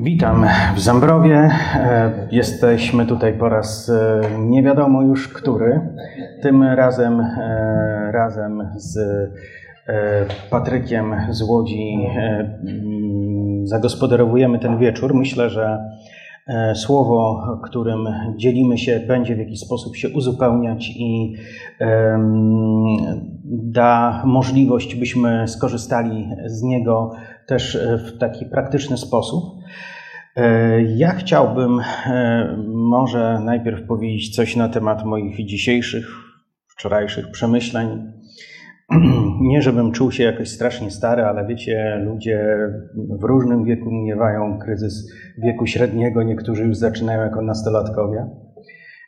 Witam w Zambrowie. E, Jesteśmy tutaj po raz e, nie wiadomo już który. Tym razem e, razem z Patrykiem z Łodzi mm, zagospodarowujemy ten wieczór. Myślę, że słowo, którym dzielimy się, będzie w jakiś sposób się uzupełniać i da możliwość, byśmy skorzystali z niego też e, w taki praktyczny sposób. E, Ja chciałbym e, może najpierw powiedzieć coś na temat moich dzisiejszych, wczorajszych przemyśleń. Nie, żebym czuł się jakoś strasznie stary, ale wiecie, ludzie w różnym wieku miewają kryzys wieku średniego, niektórzy już zaczynają jako nastolatkowie.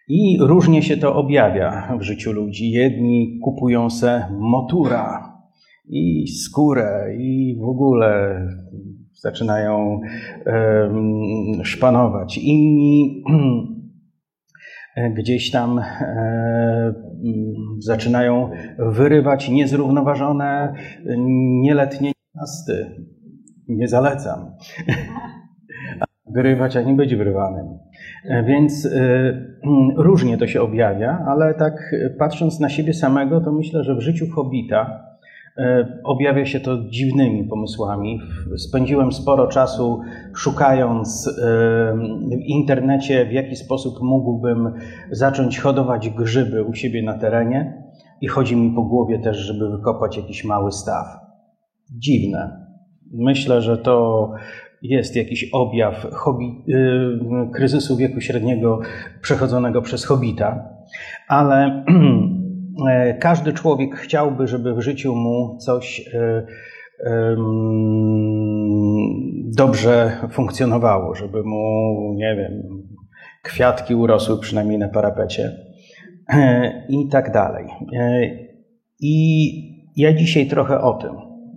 I różnie się to objawia w życiu ludzi. Jedni kupują se motura i skórę i w ogóle zaczynają szpanować. Inni gdzieś tam e, m, zaczynają wyrywać niezrównoważone nieletnie nasty. Nie zalecam. Wyrywać, a nie być wyrywanym. E, Więc e, mm, różnie to się objawia, ale tak patrząc na siebie samego, to myślę, że w życiu hobita objawia się to dziwnymi pomysłami. Spędziłem sporo czasu szukając e, w internecie, w jaki sposób mógłbym zacząć hodować grzyby u siebie na terenie i chodzi mi po głowie też, żeby wykopać jakiś mały staw. Dziwne. Myślę, że to jest jakiś objaw hobi, y, kryzysu wieku średniego przechodzonego przez hobita, ale e, każdy człowiek chciałby, żeby w życiu mu coś e, dobrze funkcjonowało, żeby mu, nie wiem, kwiatki urosły przynajmniej na parapecie e, i tak dalej. E, I ja dzisiaj trochę o tym.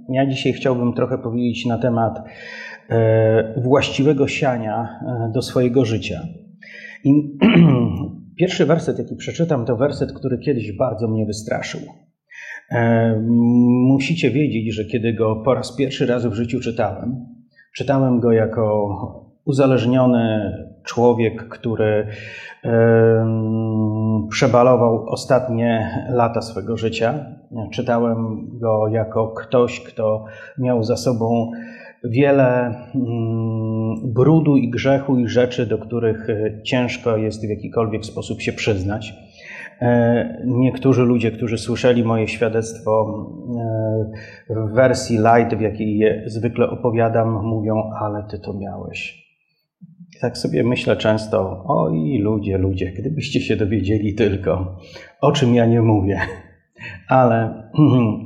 Ja dzisiaj chciałbym trochę powiedzieć na temat e, właściwego siania e, do swojego życia. I pierwszy werset, jaki przeczytam, to werset, który kiedyś bardzo mnie wystraszył. E, Musicie wiedzieć, że kiedy go po raz pierwszy raz w życiu czytałem, czytałem go jako uzależniony człowiek, który przebalował ostatnie lata swego życia. Czytałem go jako ktoś, kto miał za sobą wiele mm, brudu i grzechu i rzeczy, do których e, ciężko jest w jakikolwiek sposób się przyznać. E, Niektórzy ludzie, którzy słyszeli moje świadectwo e, w wersji light, w jakiej je zwykle opowiadam, mówią, ale ty to miałeś. Tak sobie myślę często, oj ludzie, ludzie, gdybyście się dowiedzieli tylko, o czym ja nie mówię. Ale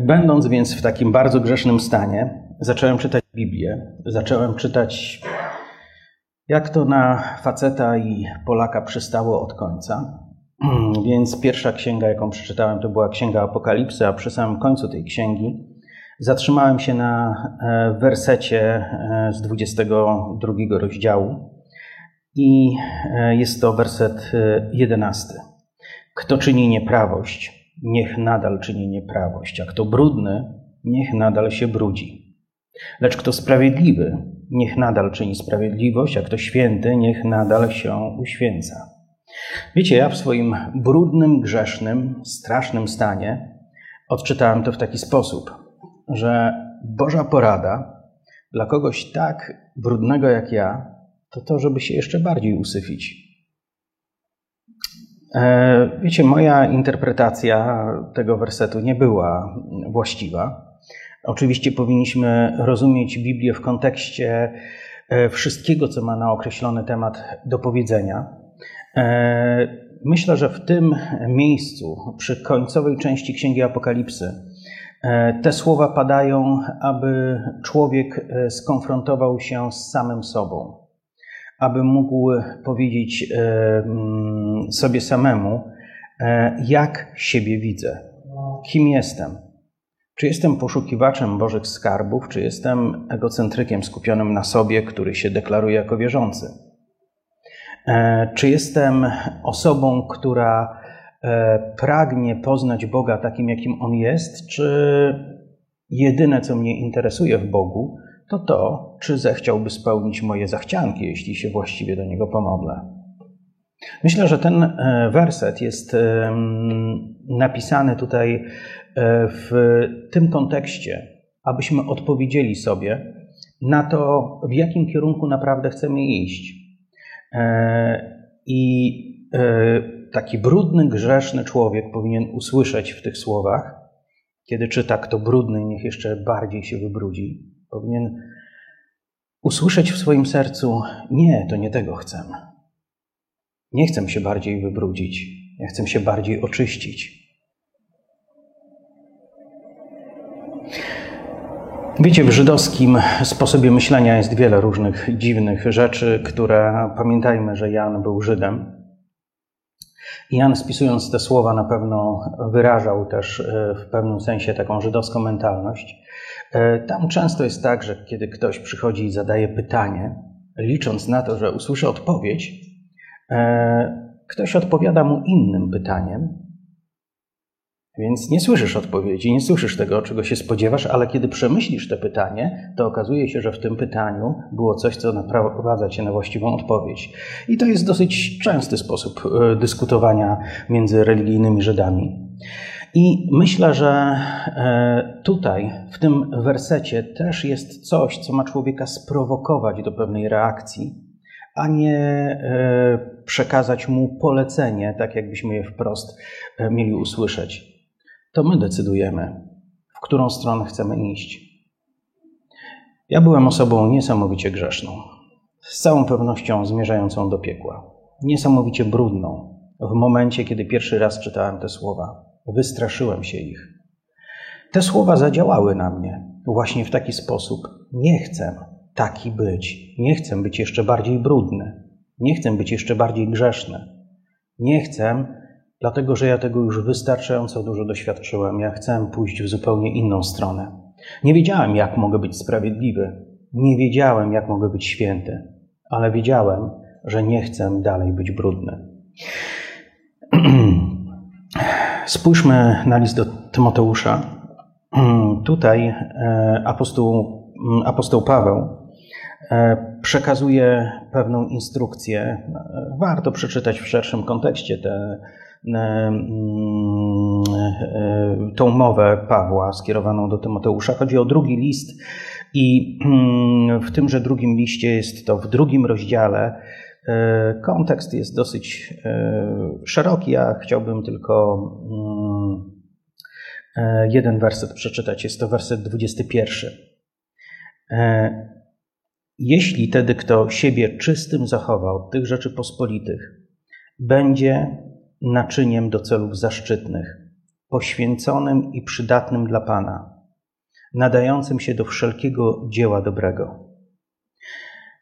będąc więc w takim bardzo grzesznym stanie, zacząłem czytać Biblię, zacząłem czytać jak to na faceta i Polaka przystało od końca. Więc pierwsza księga, jaką przeczytałem, to była Księga Apokalipsy, a przy samym końcu tej księgi zatrzymałem się na e, wersecie e, z 22 rozdziału i e, jest to werset e, 11. Kto czyni nieprawość, niech nadal czyni nieprawość, a kto brudny, niech nadal się brudzi. Lecz kto sprawiedliwy, niech nadal czyni sprawiedliwość, a kto święty, niech nadal się uświęca. Wiecie, ja w swoim brudnym, grzesznym, strasznym stanie odczytałem to w taki sposób, że Boża porada dla kogoś tak brudnego jak ja, to to, żeby się jeszcze bardziej usyfić. E, Wiecie, moja interpretacja tego wersetu nie była właściwa. Oczywiście powinniśmy rozumieć Biblię w kontekście e, wszystkiego, co ma na określony temat do powiedzenia. E, Myślę, że w tym miejscu, przy końcowej części Księgi Apokalipsy, te słowa padają, aby człowiek skonfrontował się z samym sobą, aby mógł powiedzieć e, mm, sobie samemu, e, jak siebie widzę, kim jestem, czy jestem poszukiwaczem Bożych skarbów, czy jestem egocentrykiem skupionym na sobie, który się deklaruje jako wierzący? E, Czy jestem osobą, która e, pragnie poznać Boga takim, jakim On jest, czy jedyne, co mnie interesuje w Bogu, to to, czy zechciałby spełnić moje zachcianki, jeśli się właściwie do niego pomodlę. Myślę, że ten e, werset jest napisany tutaj e, w tym kontekście, abyśmy odpowiedzieli sobie na to, w jakim kierunku naprawdę chcemy iść. E, I taki brudny, grzeszny człowiek powinien usłyszeć w tych słowach, kiedy czyta, kto brudny, niech jeszcze bardziej się wybrudzi. Powinien usłyszeć w swoim sercu: Nie, to nie tego chcemy. Nie chcę się bardziej wybrudzić, ja chcę się bardziej oczyścić. Wiecie, w żydowskim sposobie myślenia jest wiele różnych dziwnych rzeczy, które pamiętajmy, że Jan był Żydem. Jan spisując te słowa na pewno wyrażał też e, w pewnym sensie taką żydowską mentalność. E, tam często jest tak, że kiedy ktoś przychodzi i zadaje pytanie, licząc na to, że usłyszy odpowiedź, E, ktoś odpowiada mu innym pytaniem, więc nie słyszysz odpowiedzi, nie słyszysz tego, czego się spodziewasz, ale kiedy przemyślisz to pytanie, to okazuje się, że w tym pytaniu było coś, co naprowadza cię na właściwą odpowiedź. I to jest dosyć częsty sposób e, dyskutowania między religijnymi Żydami. I myślę, że e, tutaj, w tym wersecie, też jest coś, co ma człowieka sprowokować do pewnej reakcji, a nie e, przekazać mu polecenie, tak jakbyśmy je wprost e, mieli usłyszeć. To my decydujemy, w którą stronę chcemy iść. Ja byłem osobą niesamowicie grzeszną, z całą pewnością zmierzającą do piekła, niesamowicie brudną. W momencie, kiedy pierwszy raz czytałem te słowa, wystraszyłem się ich. Te słowa zadziałały na mnie właśnie w taki sposób. Nie chcę, taki być. Nie chcę być jeszcze bardziej brudny. Nie chcę być jeszcze bardziej grzeszny. Nie chcę, dlatego że ja tego już wystarczająco dużo doświadczyłem. Ja chcę pójść w zupełnie inną stronę. Nie wiedziałem, jak mogę być sprawiedliwy. Nie wiedziałem, jak mogę być święty, ale wiedziałem, że nie chcę dalej być brudny. Spójrzmy na list do Tymoteusza. Tutaj e, apostoł, apostoł Paweł E, przekazuje pewną instrukcję. E, warto przeczytać w szerszym kontekście tę mm, tą mowę Pawła skierowaną do Tymoteusza. Chodzi o drugi list i mm, w tymże drugim liście jest to w drugim rozdziale. Kontekst jest dosyć szeroki. Ja chciałbym tylko mm, jeden werset przeczytać. Jest to werset 21. Jeśli tedy kto siebie czystym zachowa od tych rzeczy pospolitych, będzie naczyniem do celów zaszczytnych, poświęconym i przydatnym dla Pana, nadającym się do wszelkiego dzieła dobrego.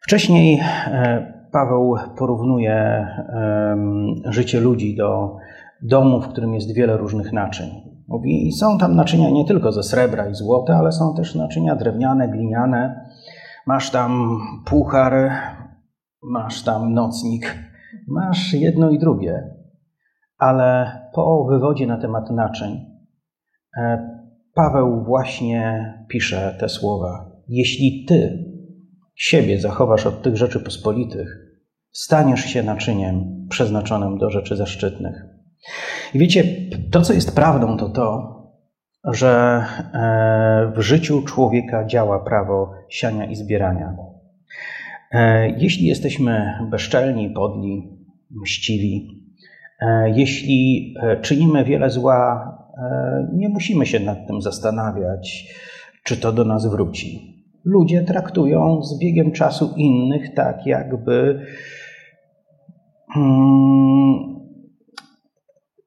Wcześniej e, Paweł porównuje życie ludzi do domu, w którym jest wiele różnych naczyń. Mówi, są tam naczynia nie tylko ze srebra i złota, ale są też naczynia drewniane, gliniane, Masz tam puchar, masz tam nocnik, masz jedno i drugie, ale po wywodzie na temat naczyń e, Paweł właśnie pisze te słowa. Jeśli ty siebie zachowasz od tych rzeczy pospolitych, staniesz się naczyniem przeznaczonym do rzeczy zaszczytnych. I wiecie, to co jest prawdą, to to, że e, w życiu człowieka działa prawo siania i zbierania. E, jeśli jesteśmy bezczelni, podli, mściwi, e, jeśli czynimy wiele zła, nie musimy się nad tym zastanawiać, czy to do nas wróci. Ludzie traktują z biegiem czasu innych tak, jakby hmm,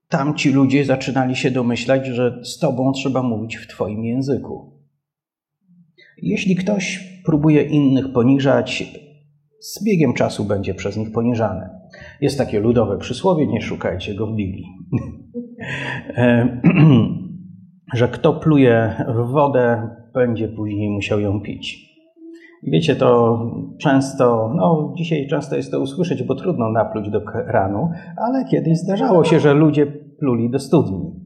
tamci ludzie zaczynali się domyślać, że z tobą trzeba mówić w twoim języku. Jeśli ktoś próbuje innych poniżać, z biegiem czasu będzie przez nich poniżany. Jest takie ludowe przysłowie, nie szukajcie go w Biblii. E, że kto pluje w wodę, będzie później musiał ją pić. Wiecie, to często, no dzisiaj często jest to usłyszeć, bo trudno napluć do kranu, ale kiedyś zdarzało się, że ludzie pluli do studni.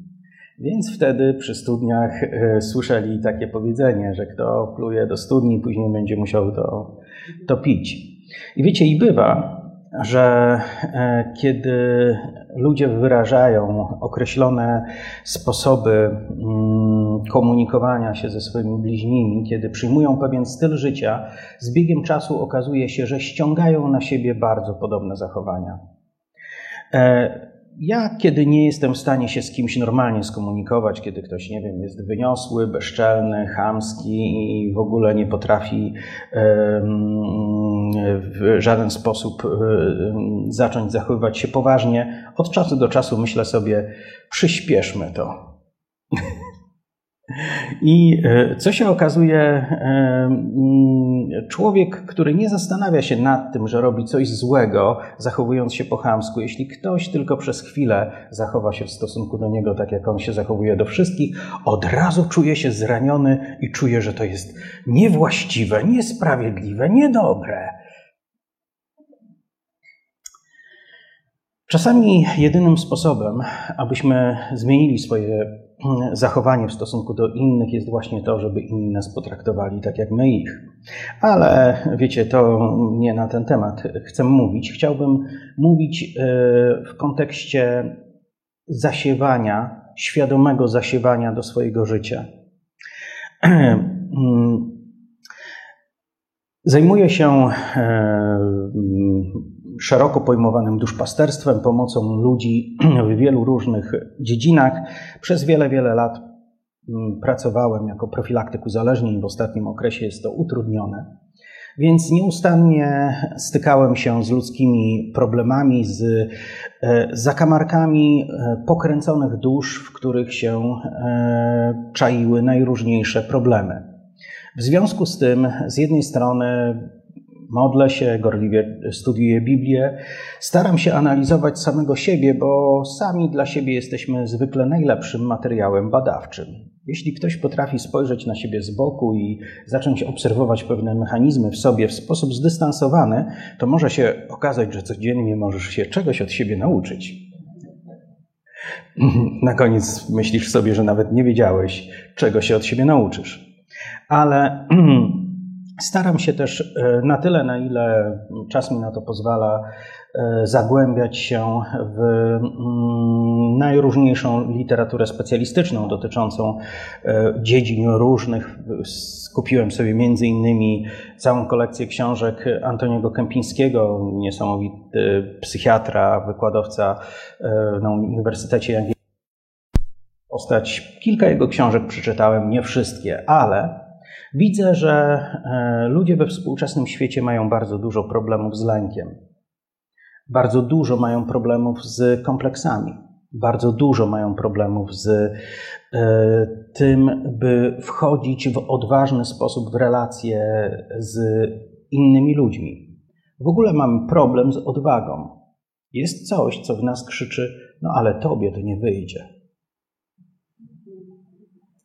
Więc wtedy przy studniach e, słyszeli takie powiedzenie, że kto pluje do studni, później będzie musiał to, to pić. I wiecie, i bywa, że e, kiedy ludzie wyrażają określone sposoby mm, komunikowania się ze swoimi bliźnimi, kiedy przyjmują pewien styl życia, z biegiem czasu okazuje się, że ściągają na siebie bardzo podobne zachowania. E, ja, kiedy nie jestem w stanie się z kimś normalnie skomunikować, kiedy ktoś, nie wiem, jest wyniosły, bezczelny, chamski i w ogóle nie potrafi w żaden sposób zacząć zachowywać się poważnie, od czasu do czasu myślę sobie, przyspieszmy to. I e, co się okazuje, e, mm, człowiek, który nie zastanawia się nad tym, że robi coś złego, zachowując się po chamsku, jeśli ktoś tylko przez chwilę zachowa się w stosunku do niego tak, jak on się zachowuje do wszystkich, od razu czuje się zraniony i czuje, że to jest niewłaściwe, niesprawiedliwe, niedobre. Czasami jedynym sposobem, abyśmy zmienili swoje zachowanie w stosunku do innych jest właśnie to, żeby inni nas potraktowali tak jak my ich. Ale wiecie, to nie na ten temat chcę mówić. Chciałbym mówić e, w kontekście zasiewania, świadomego zasiewania do swojego życia. Zajmuję się e, szeroko pojmowanym duszpasterstwem, pomocą ludzi w wielu różnych dziedzinach. Przez wiele, wiele lat mm, pracowałem jako profilaktyk uzależnień. W ostatnim okresie jest to utrudnione. Więc nieustannie stykałem się z ludzkimi problemami, z e, zakamarkami e, pokręconych dusz, w których się e, czaiły najróżniejsze problemy. W związku z tym, z jednej strony modlę się, gorliwie studiuję Biblię, staram się analizować samego siebie, bo sami dla siebie jesteśmy zwykle najlepszym materiałem badawczym. Jeśli ktoś potrafi spojrzeć na siebie z boku i zacząć obserwować pewne mechanizmy w sobie w sposób zdystansowany, to może się okazać, że codziennie możesz się czegoś od siebie nauczyć. Na koniec myślisz sobie, że nawet nie wiedziałeś, czego się od siebie nauczysz. Ale Staram się też e, na tyle, na ile czas mi na to pozwala, e, zagłębiać się w mm, najróżniejszą literaturę specjalistyczną dotyczącą e, dziedzin różnych. Skupiłem sobie między innymi całą kolekcję książek Antoniego Kępińskiego, niesamowity psychiatra, wykładowca na Uniwersytecie Jagiellońskim. Postać, kilka jego książek przeczytałem, nie wszystkie, ale Widzę, że e, ludzie we współczesnym świecie mają bardzo dużo problemów z lękiem. Bardzo dużo mają problemów z kompleksami. Bardzo dużo mają problemów z e, tym, by wchodzić w odważny sposób w relacje z innymi ludźmi. W ogóle mamy problem z odwagą. Jest coś, co w nas krzyczy: No, ale tobie to nie wyjdzie.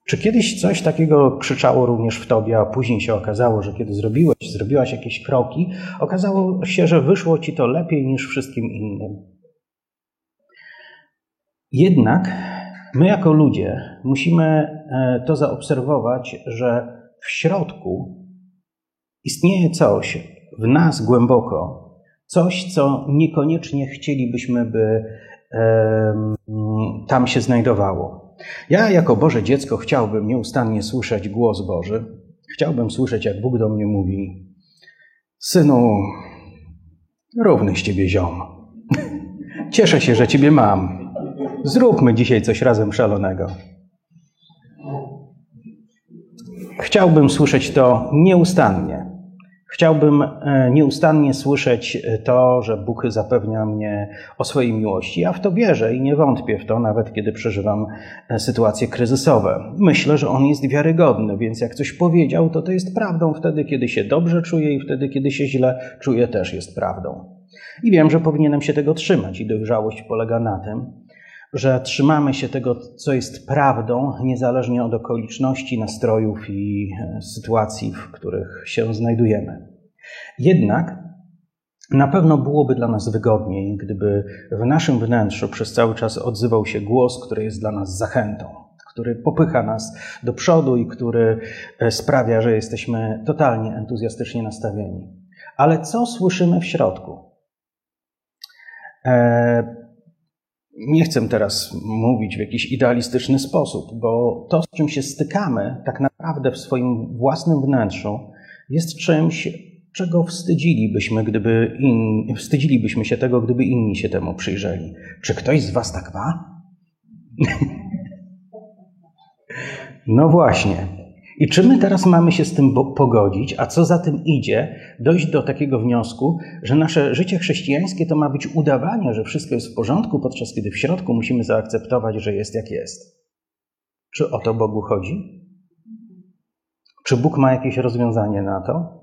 Czy kiedyś coś takiego krzyczało również w tobie, a później się okazało, że kiedy zrobiłeś, zrobiłaś jakieś kroki, okazało się, że wyszło ci to lepiej niż wszystkim innym? Jednak my, jako ludzie, musimy e, to zaobserwować, że w środku istnieje coś w nas głęboko, coś, co niekoniecznie chcielibyśmy, by tam się znajdowało. Ja jako Boże dziecko chciałbym nieustannie słyszeć głos Boży. Chciałbym słyszeć, jak Bóg do mnie mówi: Synu, równy z ciebie ziom. Cieszę się, że ciebie mam. Zróbmy dzisiaj coś razem szalonego. Chciałbym słyszeć to nieustannie. Chciałbym e, nieustannie słyszeć e, to, że Bóg zapewnia mnie o swojej miłości. Ja w to wierzę i nie wątpię w to, nawet kiedy przeżywam e, sytuacje kryzysowe. Myślę, że On jest wiarygodny, więc jak coś powiedział, to to jest prawdą wtedy, kiedy się dobrze czuję i wtedy, kiedy się źle czuję, też jest prawdą. I wiem, że powinienem się tego trzymać i dojrzałość polega na tym, że trzymamy się tego, co jest prawdą, niezależnie od okoliczności, nastrojów i e, sytuacji, w których się znajdujemy. Jednak Na pewno byłoby dla nas wygodniej, gdyby w naszym wnętrzu przez cały czas odzywał się głos, który jest dla nas zachętą, który popycha nas do przodu i który e, sprawia, że jesteśmy totalnie entuzjastycznie nastawieni. Ale co słyszymy w środku? E, nie chcę teraz mówić w jakiś idealistyczny sposób, bo to, z czym się stykamy, tak naprawdę w swoim własnym wnętrzu, jest czymś, czego wstydzilibyśmy, gdyby wstydzilibyśmy się tego, gdyby inni się temu przyjrzeli. Czy ktoś z Was tak ma? no właśnie. I czy my teraz mamy się z tym pogodzić, a co za tym idzie, dojść do takiego wniosku, że nasze życie chrześcijańskie to ma być udawanie, że wszystko jest w porządku, podczas kiedy w środku musimy zaakceptować, że jest jak jest? Czy o to Bogu chodzi? Czy Bóg ma jakieś rozwiązanie na to?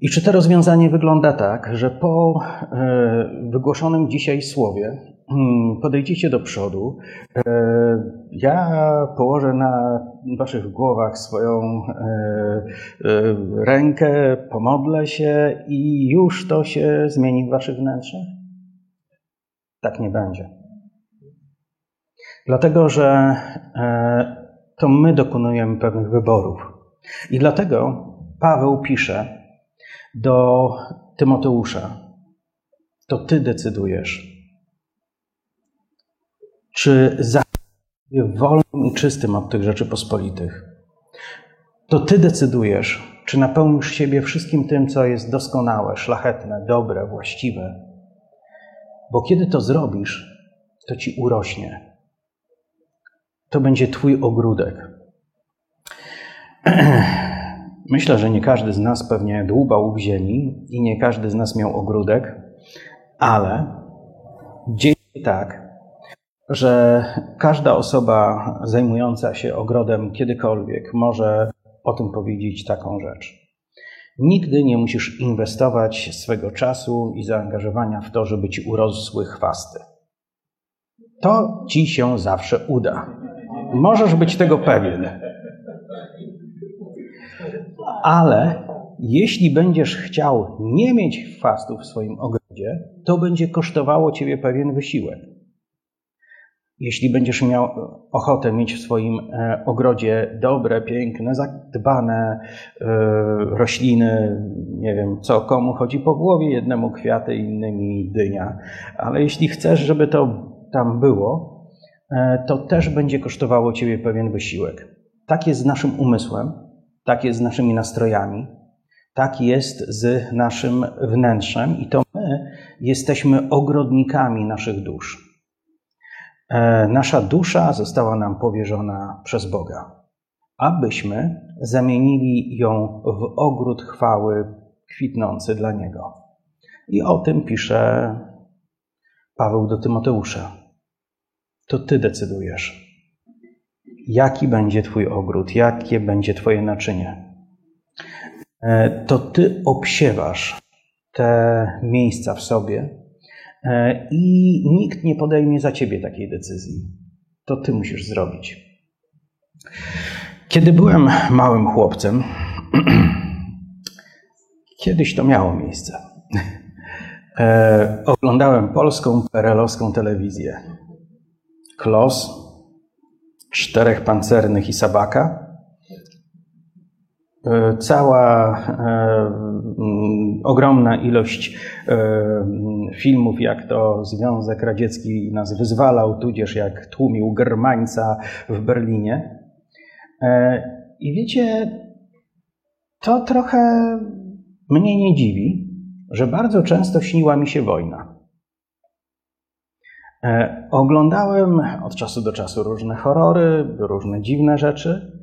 I czy to rozwiązanie wygląda tak, że po e, wygłoszonym dzisiaj słowie podejdziecie do przodu. E, ja położę na waszych głowach swoją e, e, rękę, pomodlę się i już to się zmieni w waszych wnętrzach? Tak nie będzie. Dlatego, że to my dokonujemy pewnych wyborów. I dlatego Paweł pisze do Tymoteusza: To ty decydujesz czy zachowuje wolnym i czystym od tych rzeczy pospolitych. To Ty decydujesz, czy napełnisz siebie wszystkim tym, co jest doskonałe, szlachetne, dobre, właściwe. Bo kiedy to zrobisz, to Ci urośnie. To będzie Twój ogródek. Myślę, że nie każdy z nas pewnie dłubał w ziemi i nie każdy z nas miał ogródek, ale dzieje się tak, że każda osoba zajmująca się ogrodem kiedykolwiek może o tym powiedzieć taką rzecz. Nigdy nie musisz inwestować swego czasu i zaangażowania w to, żeby ci urosły chwasty. To ci się zawsze uda. Możesz być tego pewien. Ale jeśli będziesz chciał nie mieć chwastów w swoim ogrodzie, to będzie kosztowało ciebie pewien wysiłek. Jeśli będziesz miał ochotę mieć w swoim e, ogrodzie dobre, piękne, zadbane e, rośliny, nie wiem co komu chodzi po głowie, jednemu kwiaty, innymi dynia, ale jeśli chcesz, żeby to tam było, e, to też będzie kosztowało ciebie pewien wysiłek. Tak jest z naszym umysłem, tak jest z naszymi nastrojami, tak jest z naszym wnętrzem i to my jesteśmy ogrodnikami naszych dusz. E, nasza dusza została nam powierzona przez Boga, abyśmy zamienili ją w ogród chwały kwitnący dla Niego. I o tym pisze Paweł do Tymoteusza. To Ty decydujesz, jaki będzie Twój ogród, jakie będzie Twoje naczynie. E, to Ty obsiewasz te miejsca w sobie, i nikt nie podejmie za ciebie takiej decyzji. To ty musisz zrobić. Kiedy byłem małym chłopcem, kiedyś to miało miejsce. E, oglądałem polską perelowską telewizję. Klos, czterech pancernych i sabaka E, cała e, mm, ogromna ilość e, filmów, jak to Związek Radziecki nas wyzwalał, tudzież jak tłumił Germańca w Berlinie. I wiecie, to trochę mnie nie dziwi, że bardzo często śniła mi się wojna. Oglądałem od czasu do czasu różne horrory, różne dziwne rzeczy.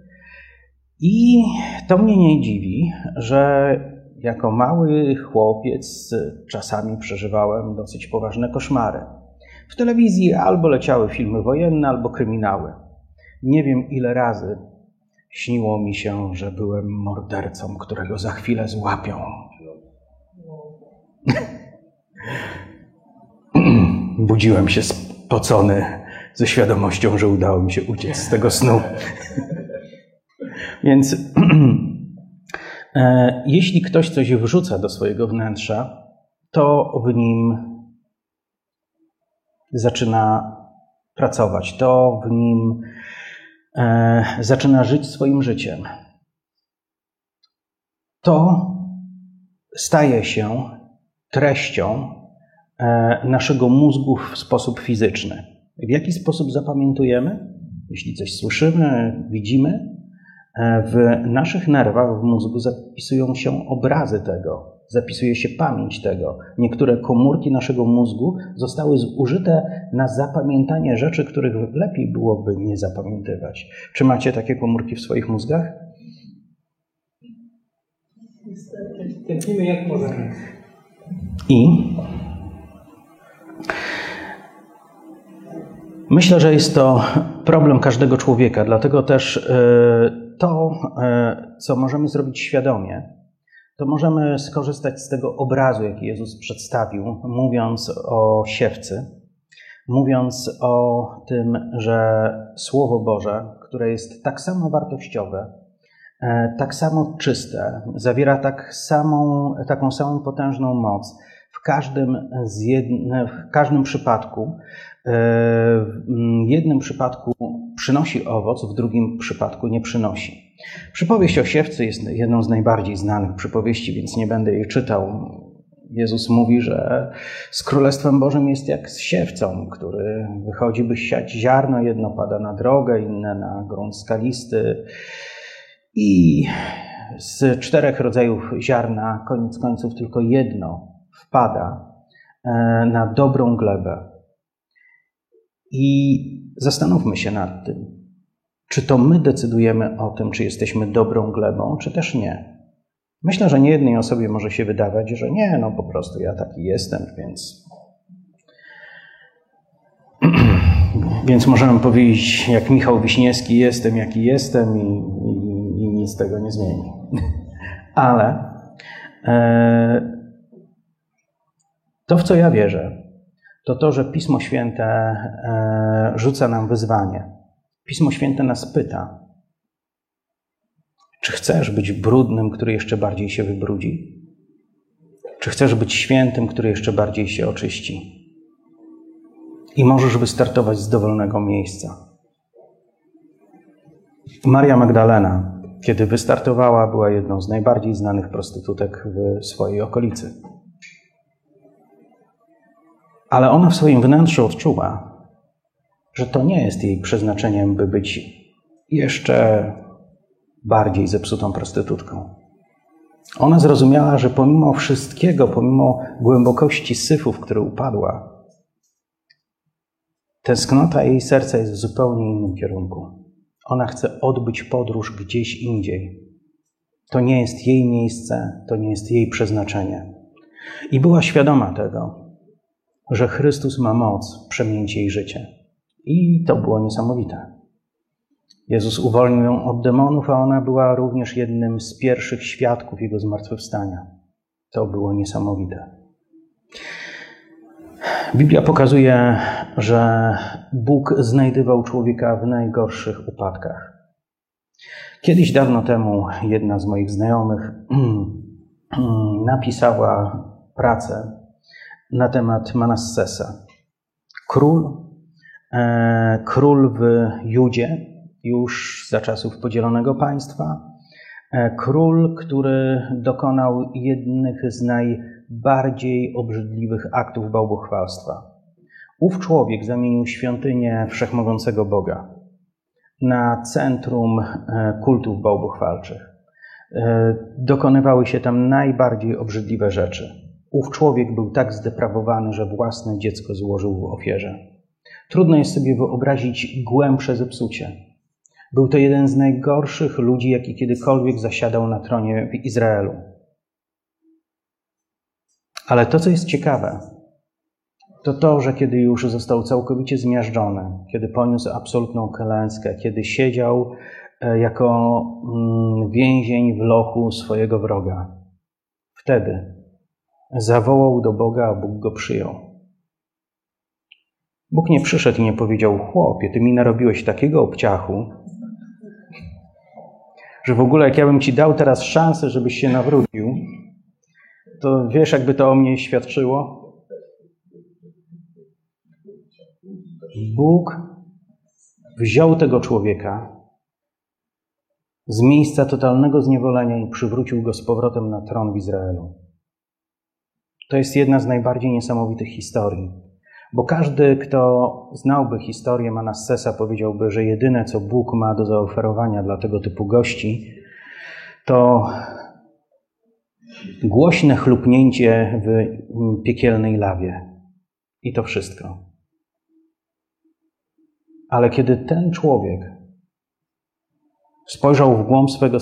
I to mnie nie dziwi, że jako mały chłopiec czasami przeżywałem dosyć poważne koszmary. W telewizji albo leciały filmy wojenne, albo kryminały. Nie wiem ile razy śniło mi się, że byłem mordercą, którego za chwilę złapią. Budziłem się spocony ze świadomością, że udało mi się uciec z tego snu. Więc e, jeśli ktoś coś wrzuca do swojego wnętrza, to w nim zaczyna pracować, to w nim e, zaczyna żyć swoim życiem. To staje się treścią e, naszego mózgu w sposób fizyczny. W jaki sposób zapamiętujemy? Jeśli coś słyszymy, widzimy, w naszych nerwach w mózgu zapisują się obrazy tego, zapisuje się pamięć tego. Niektóre komórki naszego mózgu zostały zużyte na zapamiętanie rzeczy, których lepiej byłoby nie zapamiętywać. Czy macie takie komórki w swoich mózgach? Tępimy jak możemy. I myślę, że jest to problem każdego człowieka, dlatego też e, to, e, co możemy zrobić świadomie, to możemy skorzystać z tego obrazu, jaki Jezus przedstawił, mówiąc o siewcy, mówiąc o tym, że Słowo Boże, które jest tak samo wartościowe, e, tak samo czyste, zawiera tak samą, taką samą potężną moc, w każdym, jedne, w każdym przypadku, e, w jednym przypadku przynosi owoc, w drugim przypadku nie przynosi. Przypowieść o siewcy jest jedną z najbardziej znanych przypowieści, więc nie będę jej czytał. Jezus mówi, że z Królestwem Bożym jest jak z siewcą, który wychodzi, by siać ziarno. Jedno pada na drogę, inne na grunt skalisty. I z czterech rodzajów ziarna, koniec końców, tylko jedno wpada e, na dobrą glebę. I zastanówmy się nad tym. Czy to my decydujemy o tym, czy jesteśmy dobrą glebą, czy też nie? Myślę, że nie jednej osobie może się wydawać, że nie, no po prostu ja taki jestem, więc. więc możemy powiedzieć, jak Michał Wiśniewski, jestem jaki jestem i, i, i nic tego nie zmieni. Ale e, to, w co ja wierzę, to to, że Pismo Święte e, rzuca nam wyzwanie Pismo Święte nas pyta, czy chcesz być brudnym, który jeszcze bardziej się wybrudzi? Czy chcesz być świętym, który jeszcze bardziej się oczyści? I możesz wystartować z dowolnego miejsca. Maria Magdalena, kiedy wystartowała, była jedną z najbardziej znanych prostytutek w swojej okolicy. Ale ona w swoim wnętrzu odczuła, że to nie jest jej przeznaczeniem, by być jeszcze bardziej zepsutą prostytutką. Ona zrozumiała, że pomimo wszystkiego, pomimo głębokości syfu, w który upadła, tęsknota jej serca jest w zupełnie innym kierunku. Ona chce odbyć podróż gdzieś indziej. To nie jest jej miejsce, to nie jest jej przeznaczenie. I była świadoma tego, że Chrystus ma moc przemienić jej życie. I to było niesamowite. Jezus uwolnił ją od demonów, a ona była również jednym z pierwszych świadków Jego zmartwychwstania. To było niesamowite. Biblia pokazuje, że Bóg znajdywał człowieka w najgorszych upadkach. Kiedyś dawno temu jedna z moich znajomych napisała pracę na temat Manassesa. Król E, król w Judzie, już za czasów podzielonego państwa, e, król, który dokonał jednych z najbardziej obrzydliwych aktów bałbuchwalstwa. Ów człowiek zamienił świątynię wszechmogącego Boga na centrum e, kultów bałbuchwalczych. Dokonywały się tam najbardziej obrzydliwe rzeczy. Ów człowiek był tak zdeprawowany, że własne dziecko złożył w ofierze. Trudno jest sobie wyobrazić głębsze zepsucie. Był to jeden z najgorszych ludzi, jaki kiedykolwiek zasiadał na tronie w Izraelu. Ale to, co jest ciekawe, to to, że kiedy już został całkowicie zmiażdżony, kiedy poniósł absolutną klęskę, kiedy siedział e, jako mm, więzień w lochu swojego wroga, wtedy zawołał do Boga, a Bóg go przyjął. Bóg nie przyszedł i nie powiedział: Chłopie, ty mi narobiłeś takiego obciachu, że w ogóle jak ja bym ci dał teraz szansę, żebyś się nawrócił, To wiesz, jakby to o mnie świadczyło? Bóg wziął tego człowieka z miejsca totalnego zniewolenia i przywrócił go z powrotem na tron w Izraelu. To jest jedna z najbardziej niesamowitych historii, bo każdy, kto znałby historię Manassesa, powiedziałby, że jedyne, co Bóg ma do zaoferowania dla tego typu gości, to głośne chlupnięcie w piekielnej lawie. I to wszystko. Ale kiedy ten człowiek spojrzał w głąb swego